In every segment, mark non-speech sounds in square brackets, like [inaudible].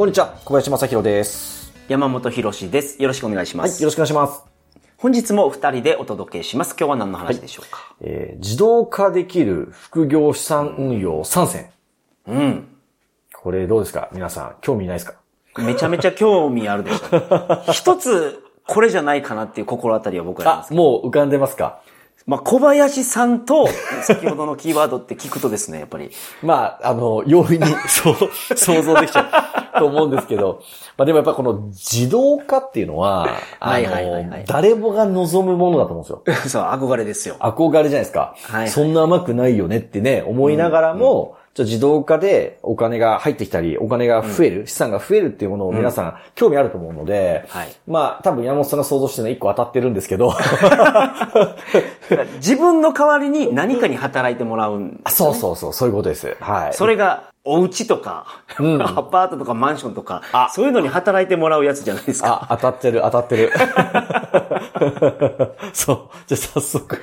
こんにちは、小林正宏です。山本博史です。よろしくお願いしまはい、す。よろしくお願いします。本日もお二人でお届けします。今日は何の話でしょうか、えー自動化できる副業資産運用3選。うん。これどうですか？皆さん、興味ないですか？めちゃめちゃ興味あるでしょ。[laughs] 一つ、これじゃないかなっていう心当たりは僕らあ。もう浮かんでますか？まあ、小林さんと、先ほどのキーワードって聞くとですね、やっぱり。[laughs] まあ、あの、容易にそう想像できちゃう [laughs] と思うんですけど、まあでもやっぱこの自動化っていうのは、あの、誰もが望むものだと思うんですよ。[laughs] そう、憧れですよ。憧れじゃないですか。はいはいそんな甘くないよねってね、思いながらも、自動化でお金が入ってきたり、お金が増える、資産が増えるっていうものを皆さん興味あると思うので、はいまあ多分山本さんが想像してるのは一個当たってるんですけど、[laughs] 自分の代わりに何かに働いてもらうん。そうそうそう、そういうことです。はい。それが、お家とか、うん [laughs] アパートとかマンションとかあ、そういうのに働いてもらうやつじゃないですか。あ、当たってる、当たってる。[laughs] そう。じゃあ早速、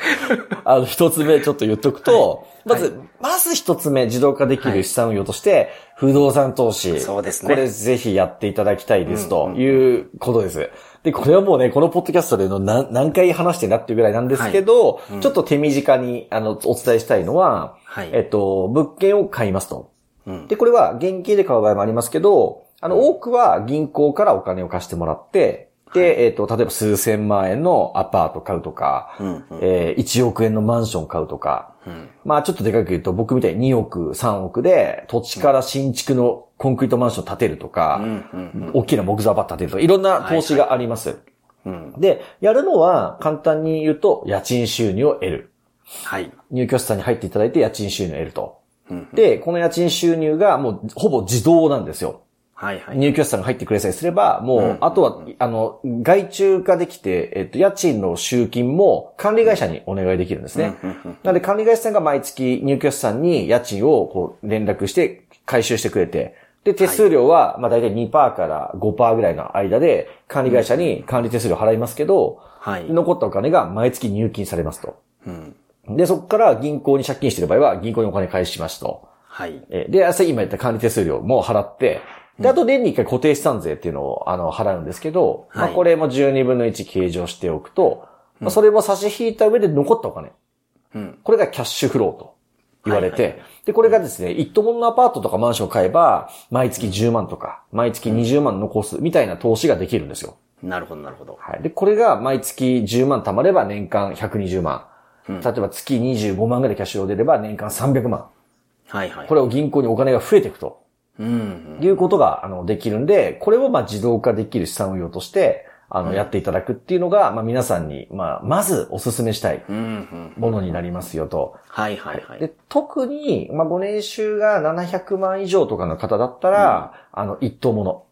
あの、一つ目ちょっと言っとくと、まず、まず一つ目、自動化できる資産運用として、不動産投資。そうですねこれぜひやっていただきたいです、ということです。で、これはもうね、このポッドキャストでの何何回話してんだっていうぐらいなんですけど、ちょっと手短に、あの、お伝えしたいのは、はいえっと、物件を買いますと。うんで、これは現金で買う場合もありますけど、あの、多くは銀行からお金を貸してもらって、で、えっ、と、例えば数千万円のアパート買うとか、うんうんえー1億円のマンション買うとか、うんまあちょっとでかく言うと僕みたいに2億、3億で土地から新築のコンクリートマンション建てるとか、うんうん大きな木造アパート建てるとか、いろんな投資があります。うんで、やるのは簡単に言うと家賃収入を得る。はい。入居者さんに入っていただいて家賃収入を得ると。うんで、この家賃収入がもうほぼ自動なんですよ。はいはい。入居者さんが入ってくれさえすれば、もう、うんあとは、あの、外注化できて、えっと、家賃の集金も管理会社にお願いできるんですね。うんうんうんなので管理会社さんが毎月入居者さんに家賃をこう連絡して回収してくれて、で、手数料は、まあ大体2%から5%ぐらいの間で管理会社に管理手数料払いますけど、はい。残ったお金が毎月入金されますと。うん。で、そこから銀行に借金してる場合は銀行にお金返しますと。はい。えーで、朝今言った管理手数料も払って、で、あと年に一回固定資産税っていうのを、あの、払うんですけど、まあはいこれも12分の1計上しておくと、まあそれも差し引いた上で残ったお金。うん。これがキャッシュフローと言われて、はいはいで、これがですね、一棟物のアパートとかマンションを買えば、毎月10万とか、毎月20万残すみたいな投資ができるんですよ。なるほど、なるほど。はい。で、これが毎月10万貯まれば年間120万。例えば月25万ぐらいキャッシュフロー出れば年間300万。はいはい。これを銀行にお金が増えていくと。うん。いうことが、あの、できるんで、これをまあ自動化できる資産運用として、あの、やっていただくっていうのが、まあ皆さんに、まあ、まずお勧めしたい。ものになりますよと。はいはいはい。で、特に、まあご年収が700万以上とかの方だったら、あの、一棟もの。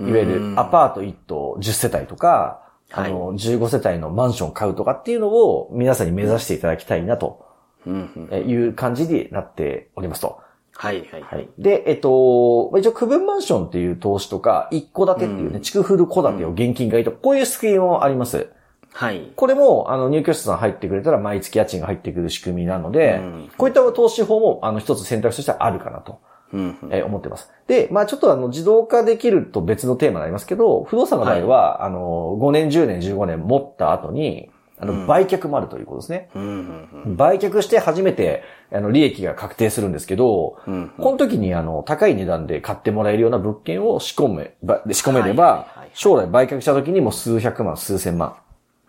いわゆるアパート一棟10世帯とか、あの、15世帯のマンション買うとかっていうのを皆さんに目指していただきたいなという感じになっておりますと。はいはい。はい。で、えっと、まあ一応区分マンションっていう投資とか、一戸建てっていうね、築古戸建てを現金買いとか、こういうスキームもあります。はい。これも、あの、入居者さん入ってくれたら毎月家賃が入ってくる仕組みなので、うんこういった投資法も、あの、一つ選択肢としてはあるかなと、うんうん。えー思ってます。で、まあちょっとあの、自動化できると別のテーマになりますけど、不動産の場合は、あの、5年、10年、15年持った後に、あの、売却もあるということですね。うんうんうん。売却して初めて、あの、利益が確定するんですけど、うんこの時にあの、高い値段で買ってもらえるような物件を仕込め、ば仕込めれはいはいばはい、将来売却した時にも数百万、数千万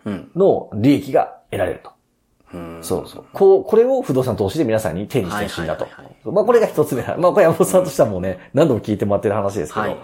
うん。の利益が得られると。うん。そうそう。こう、これを不動産投資で皆さんに手にしてほしいなとはいはいはいはい。まあこれが一つ目。まあこれ山本さんとしてはもうね、何度も聞いてもらってる話ですけど。ははい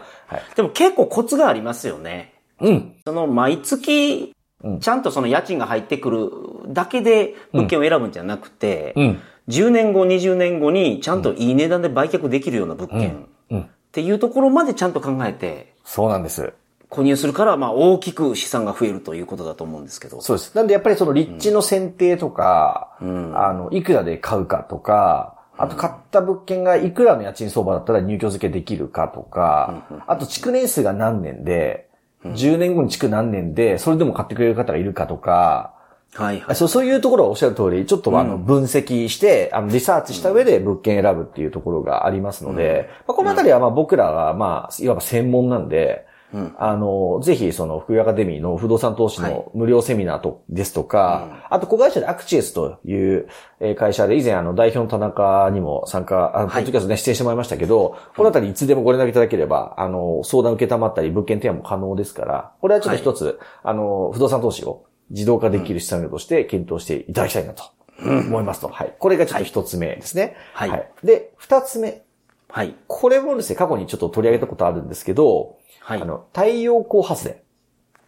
い。でも結構コツがありますよね。うん。その毎月うん、ちゃんとその家賃が入ってくるだけで物件を選ぶんじゃなくて、うん。10年後、20年後にちゃんといい値段で売却できるような物件うん。っていうところまでちゃんと考えて、そうなんです。購入するから、まあ大きく資産が増えるということだと思うんですけど。そうです。なんでやっぱりその立地の選定とか、ん。あの、いくらで買うかとか、あと買った物件がいくらの家賃相場だったら入居付けできるかとか、あと築年数が何年で、10年後に築何年で、それでも買ってくれる方がいるかとか、はいはい。そうそういうところはおっしゃる通り、ちょっとあの分析して、あのリサーチした上で物件選ぶっていうところがありますので、まあ、このあたりはまあ僕らはまあ、いわば専門なんで、うん。あの、ぜひその福井アカデミーの不動産投資はい。の無料セミナーと、ですとか、あと子会社でアクチエスというえー会社で以前あの代表の田中にも参加、あの、ポはい。ッドキャストね、出演してもらいましたけど、このあたりいつでもご連絡いただければ、あの、相談受けたまったり物件提案も可能ですから、これはちょっと一つ、あの、不動産投資を自動化できる資産業として検討していただきたいなと思いますと。はい。これがちょっと一つ目ですね。はい。で、二つ目。はい。これもですね、過去にちょっと取り上げたことあるんですけど、はいあの、太陽光発電。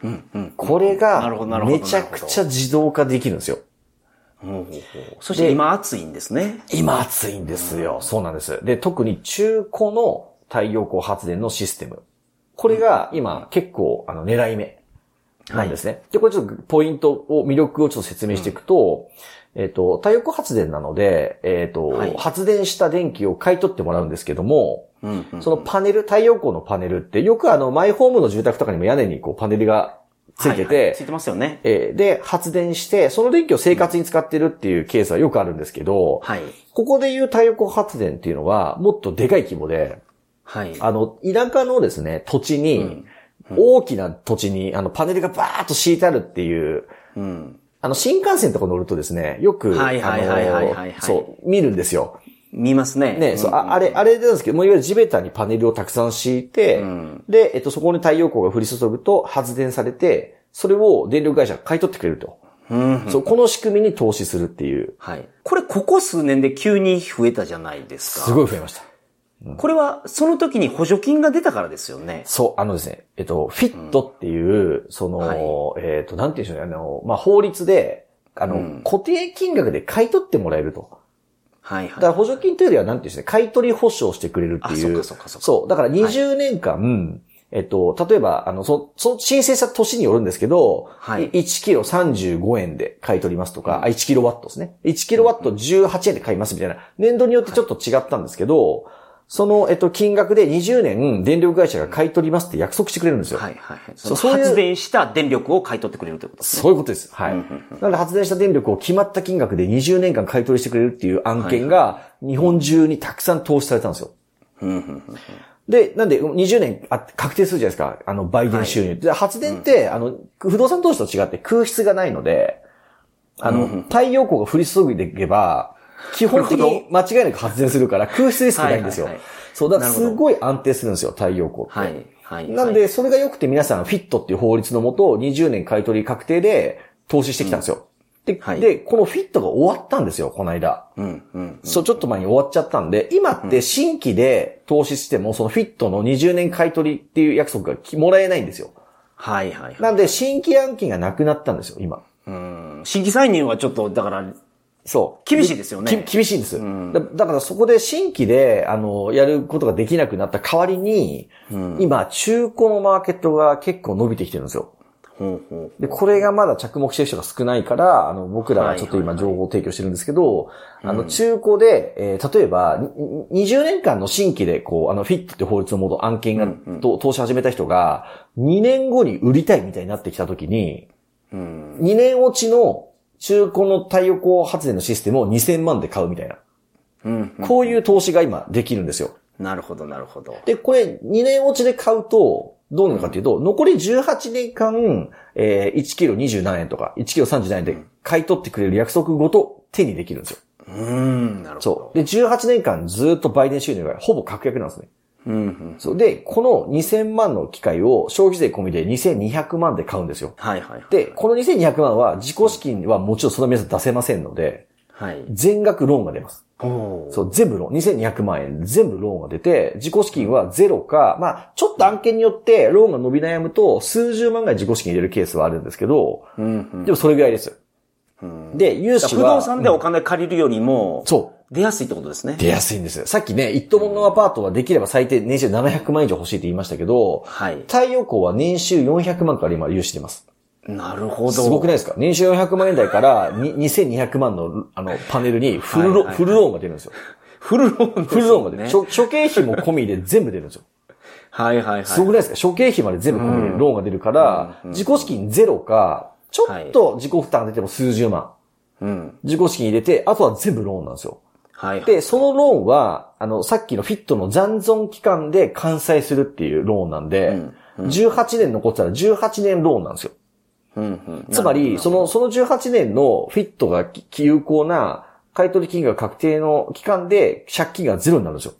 うんうん。これが、めちゃくちゃ自動化できるんですよ。ほうほうほうそして今暑いんですね。今暑いんですよ。そうなんです。で、特に中古の太陽光発電のシステム。これが今結構あの狙い目なんですね。で、これちょっとポイントを、魅力をちょっと説明していくと、えっ、と、太陽光発電なので、えっ、と、はい発電した電気を買い取ってもらうんですけども、うんうん。そのパネル、太陽光のパネルって、よくあの、マイホームの住宅とかにも屋根にこうパネルがついてて、はいはいついてますよね。えーで、発電して、その電気を生活に使ってるっていうケースはよくあるんですけど、はい。ここでいう太陽光発電っていうのは、もっとでかい規模で、はい。あの、田舎のですね、土地に、大きな土地に、あの、パネルがバーッと敷いてあるっていう、うん。あの、新幹線とか乗るとですね、よく、はいはいはいはいはいそう、見るんですよ。見ますね。ね、そう、んああれ、あれなんですけど、もういわゆる地べたにパネルをたくさん敷いて、うんで、えっと、そこに太陽光が降り注ぐと発電されて、それを電力会社が買い取ってくれると。うん。そう、この仕組みに投資するっていう、はい。これ、ここ数年で急に増えたじゃないですか。すごい増えました。これは、その時に補助金が出たからですよね。そう、あのですね、えっと、フィットっていう、その、はいえっと、なんていうんでしょうね、あの、まあ、法律で、あの、うん固定金額で買い取ってもらえると。はいはい。だから補助金というよりは、なんていうんですね、買い取り保証してくれるっていう。あそうかそうかそうかそう。だから20年間、えっと、例えば、あの、そ、その申請した年によるんですけど、はい1キロ35円で買い取りますとか、あ、1キロワットですね。1キロワット18円で買いますみたいな、年度によってちょっと違ったんですけど、その、えっと、金額で20年電力会社が買い取りますって約束してくれるんですよ。はいはいはい。そのそう発電した電力を買い取ってくれるということですね。そういうことです。はい。なので発電した電力を決まった金額で20年間買い取りしてくれるっていう案件が日本中にたくさん投資されたんですよ。うんうんうんで、なんで20年あ確定するじゃないですか。あの、売電収入。で発電って、あの、不動産投資と違って空室がないので、あの、太陽光が降り注いでいけば、基本的に間違いなく発電するから空室リスクないんですよはいはいはい。そう、だからすごい安定するんですよ、太陽光って。はい。はい。なんで、それが良くて皆さんフィットっていう法律のもと、20年買い取り確定で投資してきたんですよ。で、はいで、このフィットが終わったんですよ、この間。うんうん。そう、ちょっと前に終わっちゃったんで、今って新規で投資しても、そのフィットの20年買い取りっていう約束がきもらえないんですよ。はいはいはい。なんで、新規案件がなくなったんですよ、今。うん。新規参入はちょっと、だから、そう。厳しいですよねき厳しいんです。んだだからそこで新規で、あの、やることができなくなった代わりに、今、中古のマーケットが結構伸びてきてるんですよ。で、これがまだ着目してる人が少ないから、あの、僕らはちょっと今情報提供してるんですけど、あの、中古で、えー例えば、に20年間の新規で、こう、あの、フィットって法律のもと案件が、と投資始めた人が、2年後に売りたいみたいになってきたときに、うん。2年落ちの中古の太陽光発電のシステムを2000万で買うみたいな。うん。こういう投資が今できるんですよ。なるほどなるほど。で、これ2年落ちで買うと、どうなのかっていうと、残り18年間、えー1キロ20何円とか、1キロ30何円で買い取ってくれる約束ごと手にできるんですよ。うん。なるほど。そう。で、18年間ずっと売電収入がほぼ確約なんですね。うんうん。そう。で、この2000万の機械を消費税込みで2200万で買うんですよ。はいはいはい。で、この2200万は自己資金はもちろんその皆さん出せませんので、はい。全額ローンが出ます。そう、全部ローン、2200万円、全部ローンが出て、自己資金はゼロか、まあ、ちょっと案件によって、ローンが伸び悩むと、数十万ぐらい自己資金入れるケースはあるんですけど、うんうん。でもそれぐらいです。うんで、融資不は、動産でお金借りるよりも、そ出やすいってことですね。出やすいんですよ。さっきね、一棟物のアパートはできれば最低年収700万以上欲しいって言いましたけど、はい。太陽光は年収400万から今融資してます。なるほど。すごくないですか？年収400万円台からに2200万のあのパネルにフルロ,、はいはいはいフルローンが出るんですよ。[laughs] フルローンね。フルローンが出る。諸諸経費も込みで全部出るんですよ。はいはいはい。すごくないですか？諸経費まで全部込みでローンが出るから、自己資金ゼロか、ちょっと自己負担が出ても数十万。うん。自己資金入れて、あとは全部ローンなんですよ。はいはい。で、そのローンは、あの、さっきのフィットの残存期間で完済するっていうローンなんで、18年残ってたら18年ローンなんですよ。うんうん。つまり、その、その18年のフィットがき有効な買取金額確定の期間で借金がゼロになるんですよ。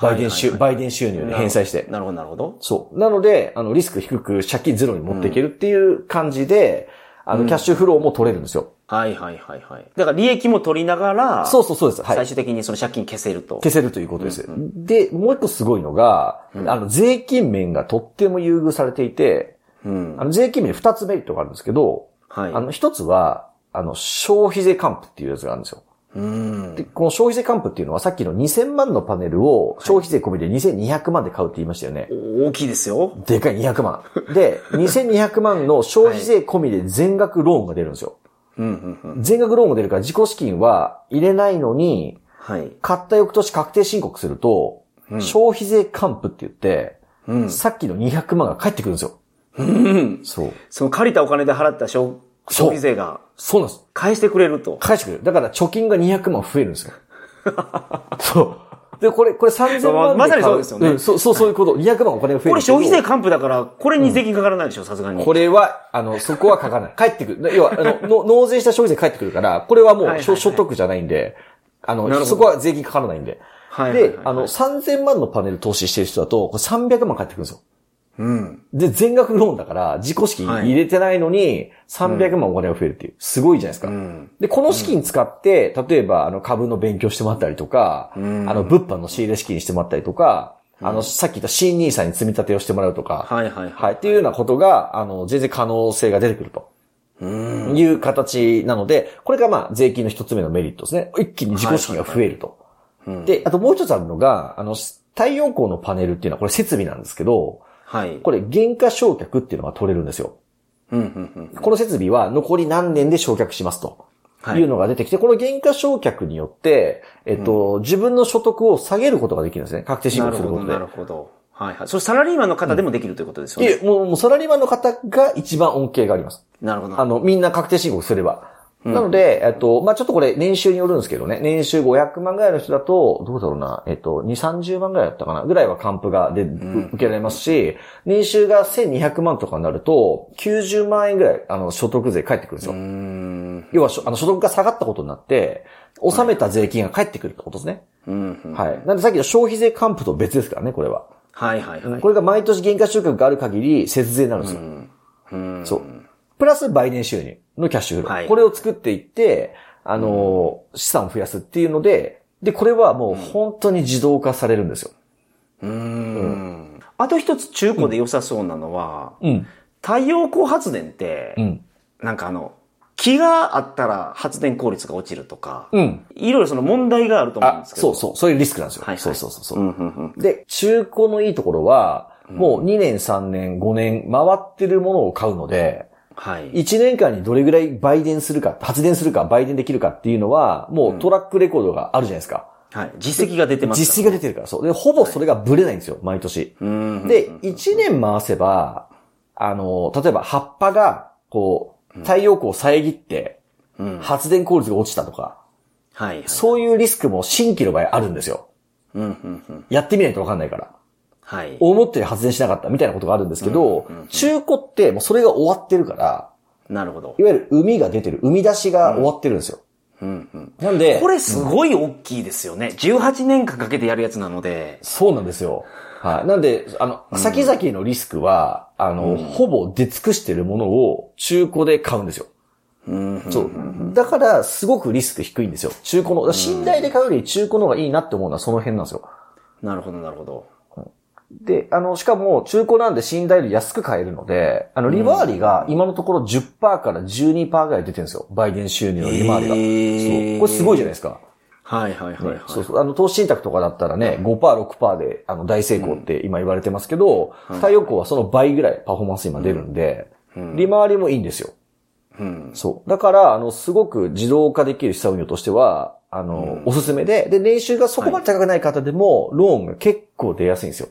売電収、売電収入で返済して。なるほどなるほど。そう。なので、あの、リスク低く借金ゼロに持っていけるっていう感じで、あの、キャッシュフローも取れるんですよ。はいはいはいはい。だから利益も取りながら、そうそうそうです。はい最。終的にその借金消せると。消せるということです。で、もう一個すごいのが、あの、税金面がとっても優遇されていて、うん。あの、税金面に二つメリットがあるんですけど、はい。あの、一つは、あの、消費税還付っていうやつがあるんですよ。うん。で、この消費税還付っていうのはさっきの2000万のパネルを消費税込みで2200万で買うって言いましたよね。大きいですよ。でかい200万。で、[laughs] 2200万の消費税込みで全額ローンが出るんですよ。うんうんうん。全額ローンが出るから自己資金は入れないのに、はい。買った翌年確定申告すると、消費税還付って言って、うん。さっきの200万が返ってくるんですよ。うん。そう。その借りたお金で払った消消費税がそうなんです。返してくれると。返してくれる。だから貯金が200万増えるんですよ。[laughs] そう。で、これ、これ3000万。まさにそうですよねんそう、そう、そういうこと。200万お金が増える。これ消費税還付だから、これに税金かからないでしょ、さすがに。これは、あの、そこは書かない。帰ってくる。要は、あの、[laughs] の納税した消費税返ってくるから、これはもう、所得じゃないんで、あの、そこは税金かからないんで。はいはいで、あの、3000万のパネル投資してる人だと、これ300万返ってくるんですよ。うん。で、全額ローンだから、自己資金入れてないのに、300万お金が増えるっていう。すごいじゃないですか。んで、この資金使って、例えば、あの、株の勉強してもらったりとか、あの、物販の仕入れ資金にしてもらったりとか、あの、さっき言った新ニーサに積み立てをしてもらうとか、はいはいはい。はい、っていうようなことが、あの、全然可能性が出てくると。いう形なので、これがまあ、税金の一つ目のメリットですね。一気に自己資金が増えると。で、あともう一つあるのが、あの、太陽光のパネルっていうのはこれ設備なんですけど、はい。これ原価償却っていうのが取れるんですよ。うんうんうん。この設備は残り何年で償却しますと。はいいうのが出てきて、この原価償却によって、えっと、自分の所得を下げることができるんですね。確定申告することでなる。ほど。はいはい。それサラリーマンの方でもできるということですよね。いえ、もう、もうサラリーマンの方が一番恩恵があります。なるほど。あの、みんな確定申告すれば。なので、えっと、まあ、ちょっとこれ年収によるんですけどね、年収500万ぐらいの人だと、どうだろうな、えっと、2、30万ぐらいだったかな、ぐらいは還付がで、受けられますし、年収が1200万とかになると、90万円ぐらい、あの、所得税返ってくるんですよ。要は、あの、所得が下がったことになって、納めた税金が返ってくるってことですね。はい。なんでさっきの消費税還付と別ですからね、これは。はいはいはい。これが毎年原価償却がある限り、節税になるんですよ。うん。そう。プラス売電収入のキャッシュフロー。はいこれを作っていって、あのー資産を増やすっていうので、で、これはもう本当に自動化されるんですよ。うーん。あと一つ中古で良さそうなのは、うん。太陽光発電って、うん。なんかあの、木があったら発電効率が落ちるとか、うん。いろいろその問題があると思うんあで、すけど。そうそう。そういうリスクなんですよ。はいはいそうそうそうそう、うんうんうん。で、中古のいいところは、もう2年、3年、5年回ってるものを買うので、はい。1年間にどれぐらい売電するか、発電するか、売電できるかっていうのは、もうトラックレコードがあるじゃないですか。はい。実績が出てます実績が出てるから、そう。で、ほぼそれがブレないんですよ、毎年。うん。で、1年回せば、あの、例えば葉っぱが、こう、太陽光を遮って、うん。発電効率が落ちたとか、はいはい。そういうリスクも新規の場合あるんですよ。うんうんうん。やってみないとわかんないから。はい。思って発電しなかったみたいなことがあるんですけど、中古ってもうそれが終わってるから、なるほどい。わゆる海が出てる、海出しが終わってるんですよ。うんうん。なんで、これすごい大きいですよね。18年間かけてやるやつなので。そうなんですよ。はい。なんで、あの、先々のリスクは、あの、ほぼ出尽くしてるものを中古で買うんですよ。うん。そう。だから、すごくリスク低いんですよ。中古の。だから寝台で買うより中古の方がいいなって思うのはその辺なんですよ。なるほど、なるほど。で、あの、しかも、中古なんで寝台より安く買えるので、あの、利回りが今のところ10%から12%ぐらい出てるんですよ。売電収入の利回りが。へーそう。これすごいじゃないですか。はいはいはい、はいそうそう。あの、投資信託とかだったらね、5%、6%で、あの、大成功って今言われてますけど、太陽光はその倍ぐらいパフォーマンス今出るんで、利回りもいいんですよ。うん。そう。だから、あの、すごく自動化できる資産運用としては、あの、おすすめで、で、年収がそこまで高くない方でも、ローンが結構出やすいんですよ。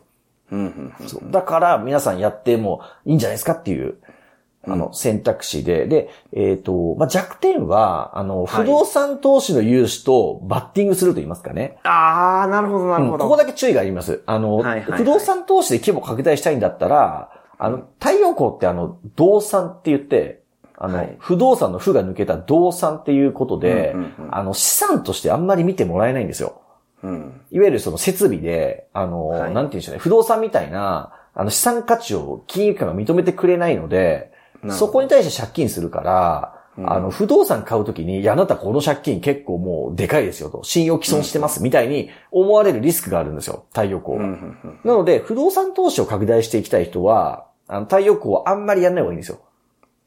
うん。うん。そうだから、皆さんやってもいいんじゃないですかっていう、あの、選択肢で。で、えっ、と、まあ、弱点は、あの、はい不動産投資の融資とバッティングすると言いますかね。あー、なるほどなるほど。うんここだけ注意があります。あの、不動産投資で規模拡大したいんだったら、あの、太陽光ってあの、動産って言って、あの、はい不動産の負が抜けた動産っていうことで、あの、資産としてあんまり見てもらえないんですよ。うん。いわゆるその設備で、あの、はいなんて言うんでしょうね、不動産みたいな、あの、資産価値を金融機関が認めてくれないので、そこに対して借金するから、うんあの、不動産買うときに、いや、あなたこの借金結構もうでかいですよと、信用毀損してますみたいに思われるリスクがあるんですよ、太陽光は。うん。うん。なので、不動産投資を拡大していきたい人は、あの、太陽光はあんまりやんない方がいいんですよ。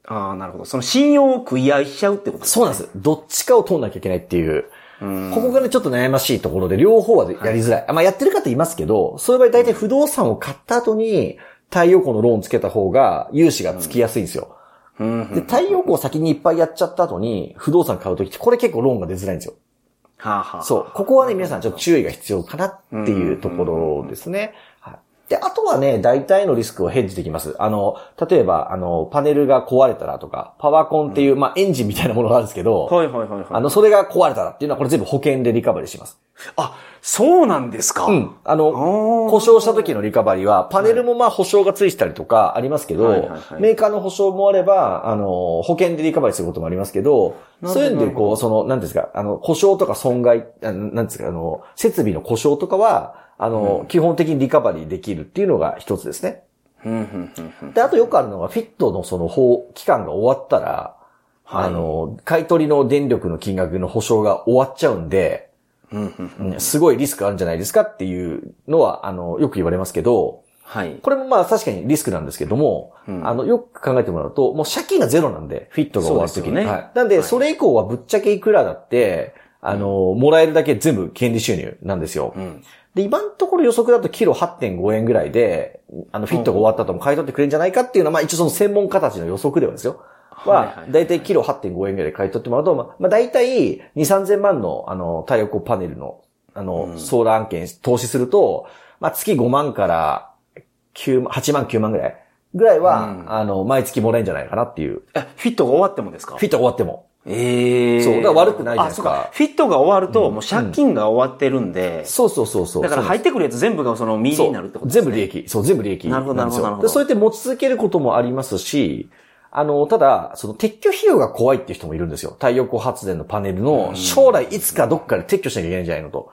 あー、なるほど。その信用を食い合いしちゃうってことですそうなんです。どっちかを取んなきゃいけないっていう。うん。ここがね、ちょっと悩ましいところで、両方はやりづらい。あまあ、やってる方いますけど、そういう場合大体不動産を買った後に、太陽光のローンつけた方が、融資がつきやすいんですよ。うん。で、太陽光を先にいっぱいやっちゃった後に、不動産買うときって、これ結構ローンが出づらいんですよ。はあ、はあ。そう。ここはね、皆さんちょっと注意が必要かなっていうところですね。はい。で、あとはね、大体のリスクをヘッジできます。あの、例えば、あの、パネルが壊れたらとか、パワーコンっていう、まあ、エンジンみたいなものがあるんですけど、はいはいはいはい。あの、それが壊れたらっていうのは、これ全部保険でリカバリーします。あ、そうなんですか。うん。あの、ー故障した時のリカバリーは、パネルもまあ保証がついてたりとかありますけど、はいはいはいメーカーの保証もあれば、あの、保険でリカバリーすることもありますけど、そういうんで、こう、その、なんですか、あの、故障とか損害、なんですか、あの、設備の故障とかは、あの、基本的にリカバリーできるっていうのが一つですね。うん、うん、うん、うん。で、あとよくあるのが、フィットのその法、期間が終わったら、はいあの、買い取りの電力の金額の保証が終わっちゃうんで、うん、うん、うん。うんすごいリスクあるんじゃないですかっていうのは、あの、よく言われますけど、はい。これもまあ確かにリスクなんですけども、うんあの、よく考えてもらうと、もう借金がゼロなんで、フィットが終わるときねはい。なんで、はいそれ以降はぶっちゃけいくらだって、あの、もらえるだけ全部権利収入なんですよ。うん。で、今のところ予測だとキロ8.5円ぐらいで、あの、フィットが終わった後も買い取ってくれるんじゃないかっていうのは、まあ一応その専門家たちの予測ではですよ。ははいはい、だいたいキロ8.5円ぐらいで買い取ってもらうと、まあ、まあ大体2、3000万の、あの、太陽光パネルの、あの、ソーラー案件投資すると、まあ月5万から9万、8万9万ぐらいぐらいは、うんあの、毎月もらえるんじゃないかなっていう。え、フィットが終わってもですか？フィットが終わっても。ええそうだから悪くないじゃないですかあそうフィットが終わると、もう借金が終わってるんで、そうそうそうそう。だから入ってくるやつ全部がその右になるってことですね。全部利益。そう、全部利益ななるほどなるほどで、そうやって持ち続けることもありますし、あの、ただ、その撤去費用が怖いっていう人もいるんですよ。太陽光発電のパネルの、将来いつかどっかで撤去しなきゃいけないんじゃないのと。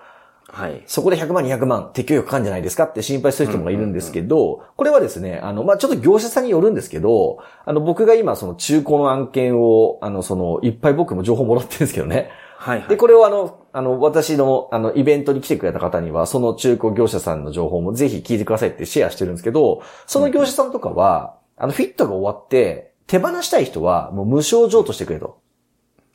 はい。そこで100万、200万、撤去費用かかるんじゃないですかって心配する人もいるんですけど、これはですね、あの、まあ、ちょっと業者さんによるんですけど、あの、僕が今その中古の案件を、あの、その、いっぱい僕も情報もらってるんですけどね。はいはい。で、これをあの、あの、私の、あの、イベントに来てくれた方には、その中古業者さんの情報もぜひ聞いてくださいってシェアしてるんですけど、その業者さんとかは、あの、フィットが終わって、手放したい人は、もう無償譲渡してくれと。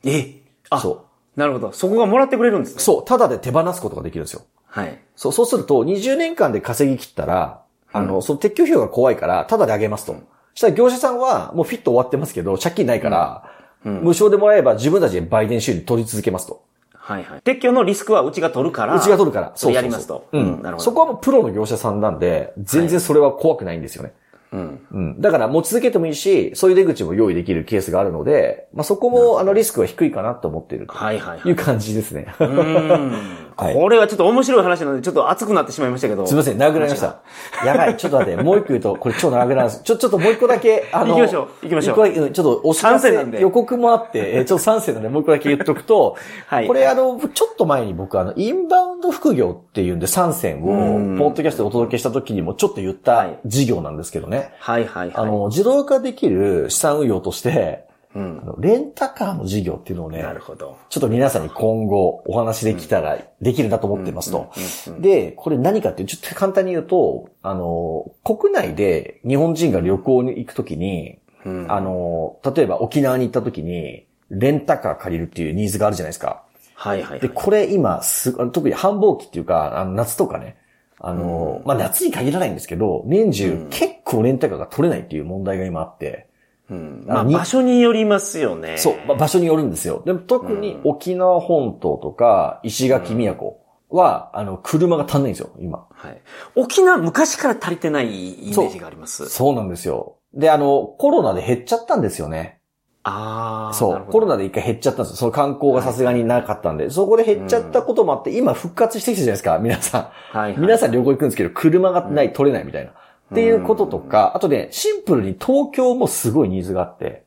え？あ、そなるほど。そこがもらってくれるんですう。ね。そう、ただで手放すことができるんですよ。はい。そう、そうすると、20年間で稼ぎ切ったら、あの、その撤去費用が怖いから、ただであげますと。したら業者さんは、もうフィット終わってますけど、借金ないから、無償でもらえば自分たちで売電収入取り続けますと。はいはい。撤去のリスクはうちが取るから。うちが取るから。そうやりますと。うん。なるほど。そこはもうプロの業者さんなんで、全然それは怖くないんですよね。うん。うん。だから持ち続けてもいいし、そういう出口も用意できるケースがあるので、まあそこもあのリスクは低いかなと思っているとはいはいはい。いう感じですね。うーんはいこれはちょっと面白い話なので、ちょっと熱くなってしまいましたけど。すみません、長くなりました。やばい、ちょっと待って、もう一個言うと、これ超長くなるんです。ちょ、ちょっともう一個だけ、あの、行きましょう行きましょうちょっとお知らせなんで予告もあって、えーちょっと3世なんでもう一個だけ言っとくと、[laughs] はいこれあの、ちょっと前に僕あの、インバウンド副業っていうんで3選うんを、ポッドキャストでお届けした時にもちょっと言った事業なんですけどね。はいはいはい。あの、自動化できる資産運用として、うんあ。のレンタカーの事業っていうのをね、なるほど。ちょっと皆さんに今後お話できたら、できるなと思ってますと。で、これ何かっていう、ちょっと簡単に言うと、あの、国内で日本人が旅行に行くときに、うんあの、例えば沖縄に行ったときに、レンタカー借りるっていうニーズがあるじゃないですか。はいはい、はい。で、これ今す、特に繁忙期っていうか、あの夏とかね、あの、まあ、夏に限らないんですけど、年中、結構レンタカーが取れないっていう問題が今あって、うん、まあ、場所によりますよね。そう、まあ場所によるんですよ。でも特に沖縄本島とか、石垣宮古は、あの、車が足んないんですよ、今。はい。沖縄昔から足りてないイメージがあります。そうなんですよ。で、あの、コロナで減っちゃったんですよね。ああ。そう。コロナで一回減っちゃったんですよ。その観光がさすがになかったんで、そこで減っちゃったこともあって、今復活してきたじゃないですか、皆さん。はいはい。皆さん旅行行くんですけど、車がない、取れないみたいな。っていうこととか、あとね、シンプルに東京もすごいニーズがあって、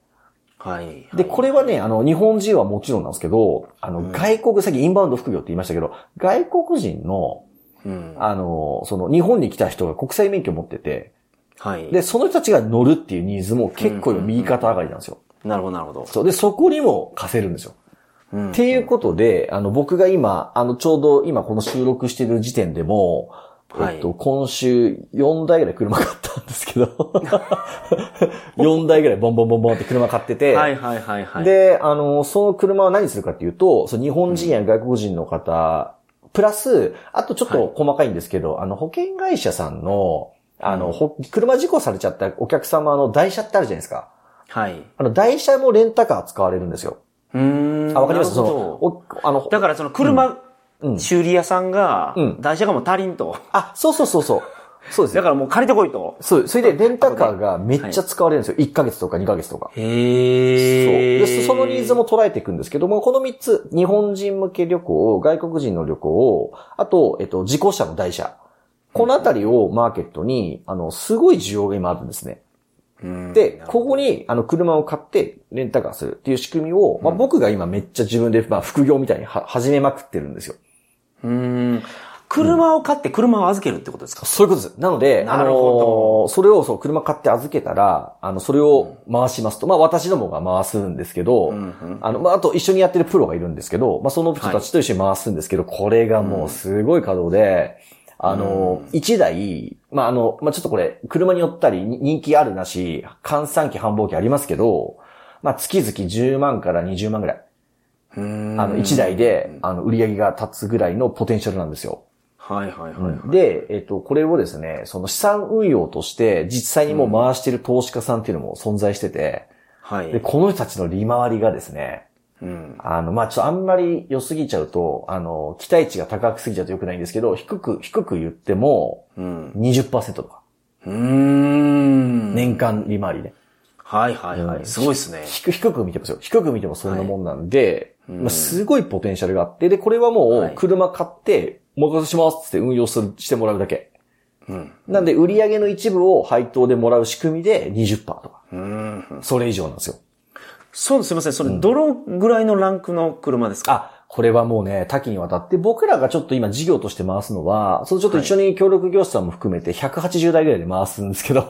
はい。で、これはね、あの、日本人はもちろんなんですけど、あの、外国、さっきインバウンド副業って言いましたけど、外国人の、うん。あの、その、日本に来た人が国際免許を持ってて、はい。で、その人たちが乗るっていうニーズも結構今右肩上がりなんですよ。なるほど、なるほど。そう。で、そこにも貸せるんですよ。うんっていうことで、あの、僕が今、あの、ちょうど今この収録してる時点でも、はいえっと、今週4台ぐらい車買ったんですけど、[laughs] 4台ぐらいボンボンボンボンって車買ってて、はいはいはいはい。、で、あの、その車は何するかっていうと、その日本人や外国人の方、プラス、あとちょっと細かいんですけど、あの、保険会社さんの、あの、ほ車事故されちゃったお客様の台車ってあるじゃないですか。はい。あの、台車もレンタカー使われるんですよ。うーん。あ、わかります？その、なるほどおあの、だからその車、うん修理屋さんがうん、台車がもう足りんと。あ、そうそうそうそう。そうですよ。だからもう借りてこいと。そう、それでレンタカーがめっちゃ使われるんですよ。1ヶ月とか2ヶ月とか。そう。へで、そのニーズも捉えていくんですけども、この3つ、日本人向け旅行、外国人の旅行、あと、えっと、自己車の台車。このあたりをマーケットに、あの、すごい需要が今あるんですね。うん。で、ここに、あの、車を買って、レンタカーするっていう仕組みを、まあ、僕が今めっちゃ自分で、まあ、副業みたいには始めまくってるんですよ。うーん。車を買って車を預けるってことですか？そういうことです。なので、あのーそれをそう、車買って預けたら、あの、それを回しますと、まあ私どもが回すんですけど、うんうん。あの、まああと一緒にやってるプロがいるんですけど、まあその人たちと一緒に回すんですけど、これがもうすごい稼働で、あの、一台、まああの、まあちょっとこれ、車によったりに人気あるなし、換算機繁忙機ありますけど、まあ月々10万から20万ぐらい、あの、一台で、あの、売り上げが立つぐらいのポテンシャルなんですよ。はいはいはい。で、えっと、これをですね、その資産運用として、実際にもう回している投資家さんっていうのも存在してて、はい。で、この人たちの利回りがですね、うん。あの、まあ、ちょっとあんまり良すぎちゃうと、あの、期待値が高くすぎちゃうと良くないんですけど、低く、低く言っても、うん。20%とか、うーん。年間利回りね。はいはいはい。すごいですね。低低く見てもですよ。低く見てもそんなもんなんで、まあ、すごいポテンシャルがあって、で、これはもはいう車買って、お任せしますって運用する、してもらうだけ。うん。なんで、売り上げの一部を配当でもらう仕組みで20%とか。うん。それ以上なんですよ。そう、すいません。それ、どのぐらいのランクの車ですか？あ、これはもうね、多岐にわたって、僕らがちょっと今事業として回すのは、そのちょっと一緒に協力業者さんも含めて180台ぐらいで回すんですけど、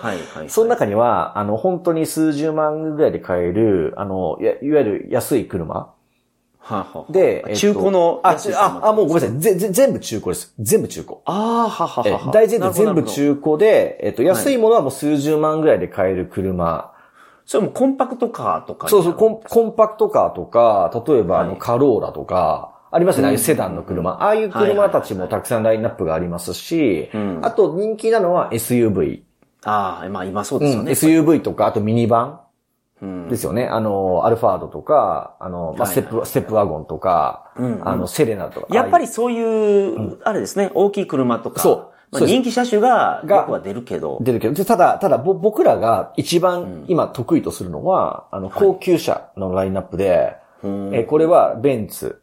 はいはい。[laughs] その中には、あの、本当に数十万ぐらいで買える、あの、いわゆる安い車はあ、はあ、で、えっと中古のあ、あ、あ、もうごめんなさい。ぜ、ぜ、全部中古です。全部中古。ああ、はははえは。大前提全部。中古で、えっと、安いものはもう数十万ぐらいで買える車。それもコンパクトカーとかにそうそう、コンコンパクトカーとか、例えばあの、はいカローラとか、ありますよね、ああいうセダンの車。ああいうはいはいはい車たちもたくさんラインナップがありますしうん、あと人気なのは SUV。ああ、まあ今そううんですよね。SUV とか、あとミニバンうんですよね。あの、アルファードとか、あの、まあ、ステップ、ステップワゴンとか、うんうんあの、セレナとか。やっぱり、りそういう、あれですね、大きい車とか。そうまあ人気車種が、がは出るけど。出るけど、でただ、ただ、ぼ僕らが一番今得意とするのは、あの、高級車のラインナップで、うんえこれはベンツ、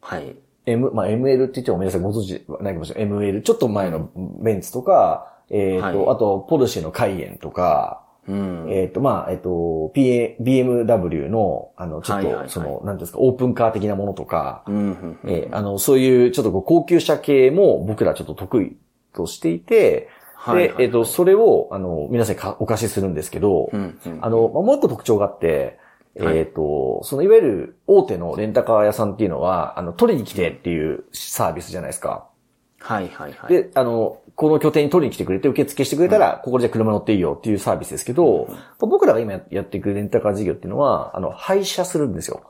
はい。M、まあ、ML って言っても皆さんご存知ないかもしれない。ML、ちょっと前のベンツとか、えっ、と、はいあと、ポルシェのカイエンとか、うん。えっ、と、まあ、えっ、と、PA、BMW の、あの、ちょっと、はいはいはいその、なんですか、オープンカー的なものとか、うんうんうんえーあの、そういう、ちょっとこう高級車系も僕らちょっと得意としていて、はいはいはいで、えっ、と、それを、あの、皆さんにかお貸しするんですけど、うんうんあの、まあもう一個特徴があって、はいえっ、と、そのいわゆる大手のレンタカー屋さんっていうのは、あの、取りに来てっていうサービスじゃないですか。はいはいはい。で、あの、この拠点に取りに来てくれて受付してくれたら、ここでじゃあ車乗っていいよっていうサービスですけど、僕らが今やっていくレンタカー事業っていうのは、あの、廃車するんですよ。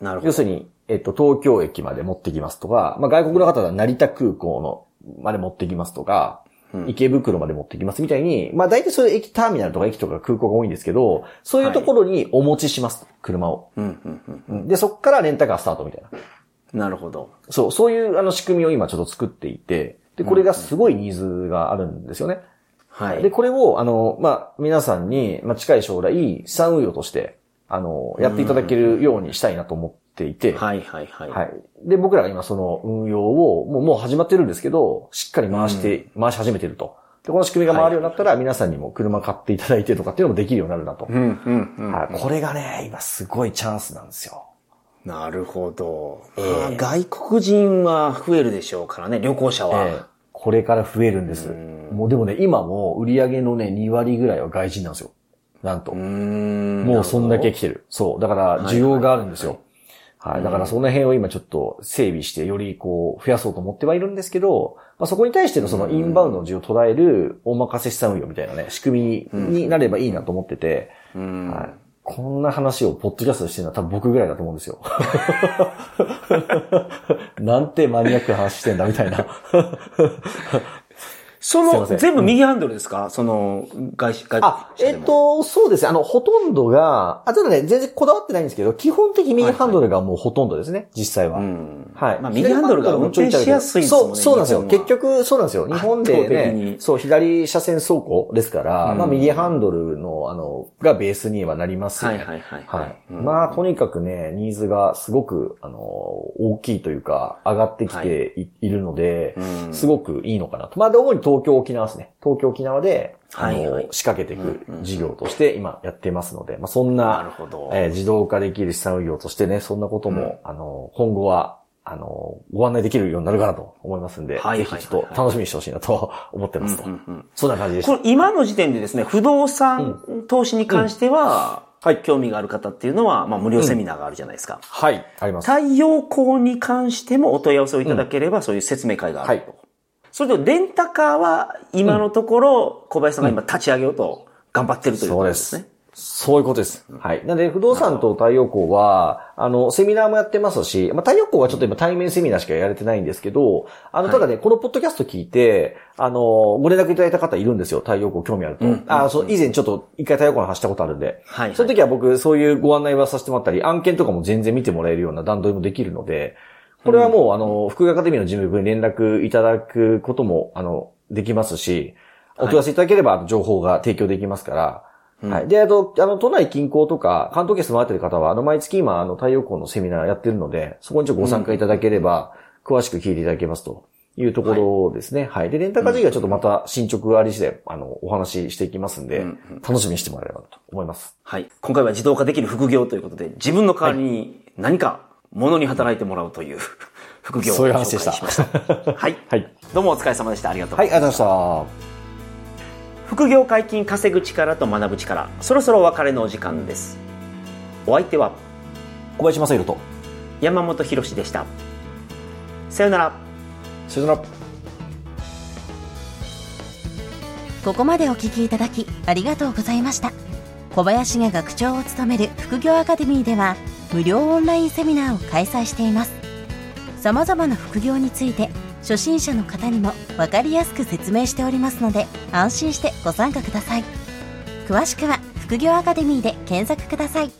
なるほど。要するに、えっと、東京駅まで持ってきますとか、まあ、外国の方は成田空港のまで持ってきますとか、池袋まで持ってきますみたいに、まあ大体そういう駅ターミナルとか駅とか空港が多いんですけど、そういうところにお持ちします、車を。で、そこからレンタカースタートみたいな。なるほど。そう、そういうあの仕組みを今ちょっと作っていて、で、これがすごいニーズがあるんですよね。はい。で、これを、あの、まあ、皆さんに、まあ、近い将来、資産運用として、あの、やっていただけるようにしたいなと思っていて、はいはいはい。はい。で、僕らが今その運用を、もう、もう始まってるんですけど、しっかり回して、回し始めてると。で、この仕組みが回るようになったら、皆さんにも車買っていただいてとかっていうのもできるようになるなと。うんうんうん。はい。これがね、今すごいチャンスなんですよ。なるほど。ええまあ外国人は増えるでしょうからね、旅行者は。ええこれから増えるんです。もうでもね、今も売り上げのね、2割ぐらいは外人なんですよ。なんと。うーん。もうそんだけ来てる。そう。だから、需要があるんですよ。はい。だから、その辺を今ちょっと整備して、よりこう、増やそうと思ってはいるんですけど、まあ、そこに対してのそのインバウンドの需要を捉える、大任せ資産運用みたいなね、仕組みになればいいなと思ってて、うん。はい。こんな話をポッドキャストでしてるのは多分僕ぐらいだと思うんですよ。[laughs] なんてマニアックな話してんだみたいな。その、全部右ハンドルですか？その、外資、外あ、えっ、と、そうですね。あの、ほとんどが、あ、ただね、全然こだわってないんですけど、基本的に右ハンドルがもうほとんどですね、実際は。うん。はい。まあ、右ハンドルが運転しやすいですもんね。そう、そうなんですよ。結局、そうなんですよ。日本でねに、そう、左車線走行ですから、うんまあ、右ハンドルの、あの、がベースにはなりますよね。はいはいはいはい。うんまあ、とにかくね、ニーズがすごく、あの、大きいというか、上がってきてい,、い、るので、うんすごくいいのかなと。まあ、で、主に東京、沖縄ですね。東京、沖縄で、あの、はいはい仕掛けていく事業として今やってますので、まあ、そんなるな、ほど。えー自動化できる資産運用としてね、そんなことも、あの、今後は、あの、ご案内できるようになるかなと思いますんで、はいはいはいぜひちょっと楽しみにしてほしいなと [laughs] 思ってますと。うんうんうんそんな感じでした。この今の時点でですね、不動産投資に関しては、はい興味がある方っていうのは、まあ無料セミナーがあるじゃないですか。はい、あります。太陽光に関してもお問い合わせをいただければ、そういう説明会があると。はいそれと、レンタカーは今のところ、小林さんが今立ち上げようと頑張ってるということですね。す。そういうことです。はい。なので、不動産と太陽光は、あの、セミナーもやってますし、まあ、太陽光はちょっと今対面セミナーしかやれてないんですけど、あの、ただね、このポッドキャスト聞いて、あの、ご連絡いただいた方いるんですよ。太陽光興味あると。あ、そう、以前ちょっと一回太陽光の話したことあるんで。はいはいその時は僕、そういうご案内はさせてもらったり、案件とかも全然見てもらえるような段取りもできるので、これはもう、あの、福井アカデミーの事務部に連絡いただくことも、あの、できますし、お問い合わせいただければ、情報が提供できますから、はい。で、あと、あの、都内近郊とか、関東圏住まれてる方は、あの、毎月今、あの、太陽光のセミナーやってるので、そこにちょっとご参加いただければ、詳しく聞いていただけますというところですね。はい。で、レンタカー事業はちょっとまた進捗があり次第、あの、お話ししていきますんで、楽しみにしてもらえればなと思います。はい。今回は自動化できる副業ということで、自分の代わりに何か物に働いてもらうという [laughs] 副業をそういう話でした紹介しました。はい。はい。どうもお疲れ様でした。ありがとうはい、ございます。ありがとうございました。副業解禁稼ぐ力と学ぶ力そろそろお別れのお時間ですお相手は小林正宏と、山本博史でしたさよならさよなら。ここまでお聞きいただきありがとうございました小林が学長を務める副業アカデミーでは無料オンラインセミナーを開催しています。様々な副業について初心者の方にも分かりやすく説明しておりますので安心してご参加ください。詳しくは副業アカデミーで検索ください。